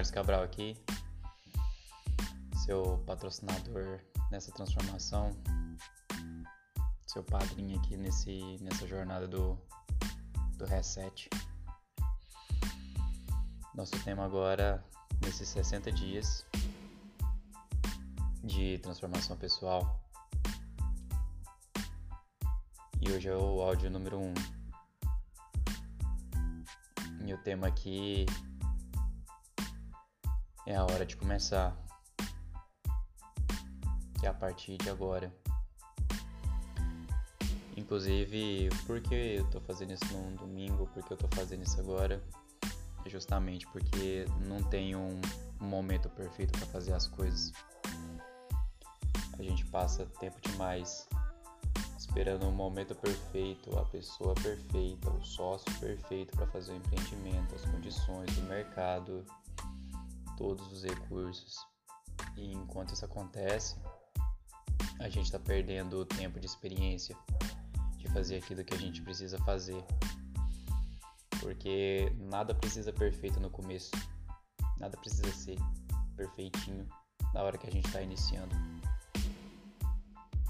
Carlos Cabral aqui, seu patrocinador nessa transformação, seu padrinho aqui nesse, nessa jornada do, do reset. Nosso tema agora, nesses 60 dias de transformação pessoal. E hoje é o áudio número 1. Um. E o tema aqui é a hora de começar. É a partir de agora. Inclusive, por que eu tô fazendo isso num domingo? Por que eu tô fazendo isso agora? É justamente porque não tem um, momento perfeito para fazer as coisas. A gente passa tempo demais esperando um momento perfeito, a pessoa perfeita, o sócio perfeito para fazer o empreendimento, as condições do mercado, todos os recursos. E enquanto isso acontece, a gente está perdendo o tempo de experiência de fazer aquilo que a gente precisa fazer. Porque nada precisa perfeito no começo, nada precisa ser perfeitinho na hora que a gente está iniciando.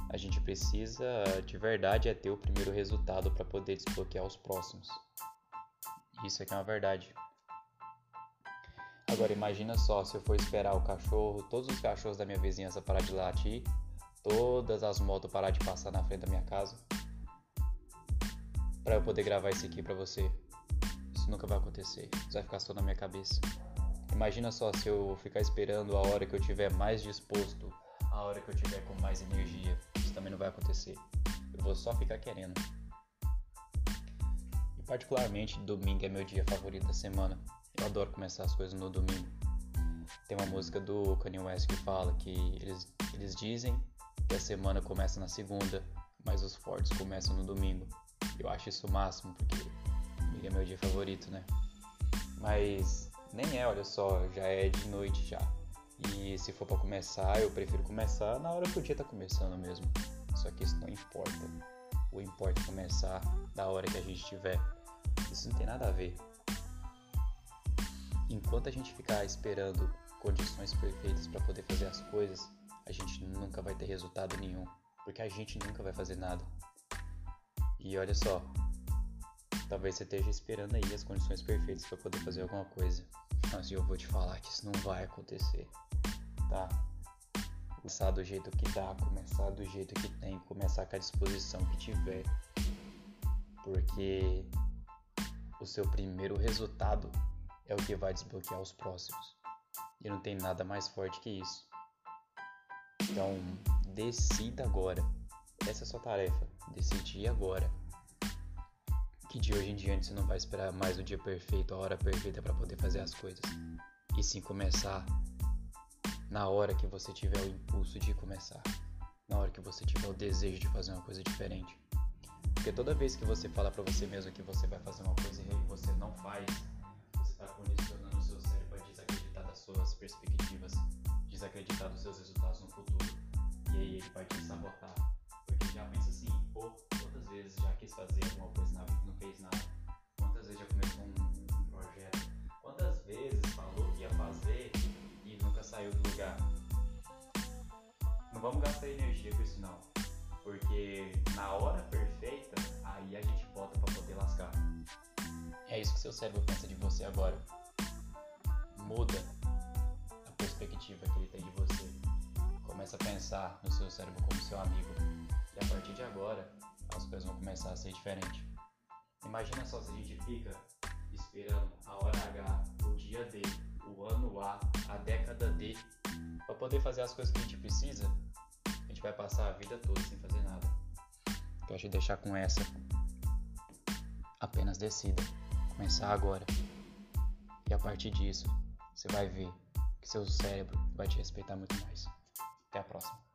A gente precisa de verdade é ter o primeiro resultado para poder desbloquear os próximos. Isso aqui é uma verdade. Agora imagina só se eu for esperar o cachorro, todos os cachorros da minha vizinhança parar de latir, todas as motos parar de passar na frente da minha casa, para eu poder gravar isso aqui para você. Isso nunca vai acontecer. Isso vai ficar só na minha cabeça. Imagina só se eu ficar esperando a hora que eu tiver mais disposto, a hora que eu tiver com mais energia. Isso também não vai acontecer. Eu vou só ficar querendo. Particularmente domingo é meu dia favorito da semana. Eu adoro começar as coisas no domingo. Tem uma música do Kanye West que fala que eles, eles dizem que a semana começa na segunda, mas os fortes começam no domingo. Eu acho isso o máximo, porque domingo é meu dia favorito, né? Mas nem é, olha só, já é de noite já. E se for para começar, eu prefiro começar na hora que o dia tá começando mesmo. Só que isso não importa. O importa é começar da hora que a gente tiver. Isso não tem nada a ver enquanto a gente ficar esperando condições perfeitas para poder fazer as coisas, a gente nunca vai ter resultado nenhum, porque a gente nunca vai fazer nada. E olha só, talvez você esteja esperando aí as condições perfeitas para poder fazer alguma coisa, mas eu vou te falar que isso não vai acontecer, tá? Começar do jeito que dá, começar do jeito que tem, começar com a disposição que tiver, porque o seu primeiro resultado é o que vai desbloquear os próximos. E não tem nada mais forte que isso. Então, decida agora. Essa é a sua tarefa. Decidir agora. Que de hoje em diante você não vai esperar mais o dia perfeito, a hora perfeita para poder fazer as coisas. E sim começar na hora que você tiver o impulso de começar. Na hora que você tiver o desejo de fazer uma coisa diferente. Porque toda vez que você fala para você mesmo que você vai fazer uma coisa e você não faz, está condicionando o seu cérebro a desacreditar das suas perspectivas, desacreditar dos seus resultados no futuro. E aí ele vai te sabotar. Porque já pensa assim, pô, quantas vezes já quis fazer alguma coisa na vida e não fez nada? Quantas vezes já começou um, um projeto? Quantas vezes falou que ia fazer e nunca saiu do lugar? Não vamos gastar energia com isso não. Porque na hora perfeita, aí a gente volta para poder lascar. É isso que seu cérebro pensa de você agora. Muda a perspectiva que ele tem de você. Começa a pensar no seu cérebro como seu amigo. E a partir de agora, as coisas vão começar a ser diferentes. Imagina só se a gente fica esperando a hora H, o dia D, o ano A, a década D, para poder fazer as coisas que a gente precisa. Gente vai passar a vida toda sem fazer nada. Quero te deixar com essa. Apenas decida começar agora. E a partir disso, você vai ver que seu cérebro vai te respeitar muito mais. Até a próxima.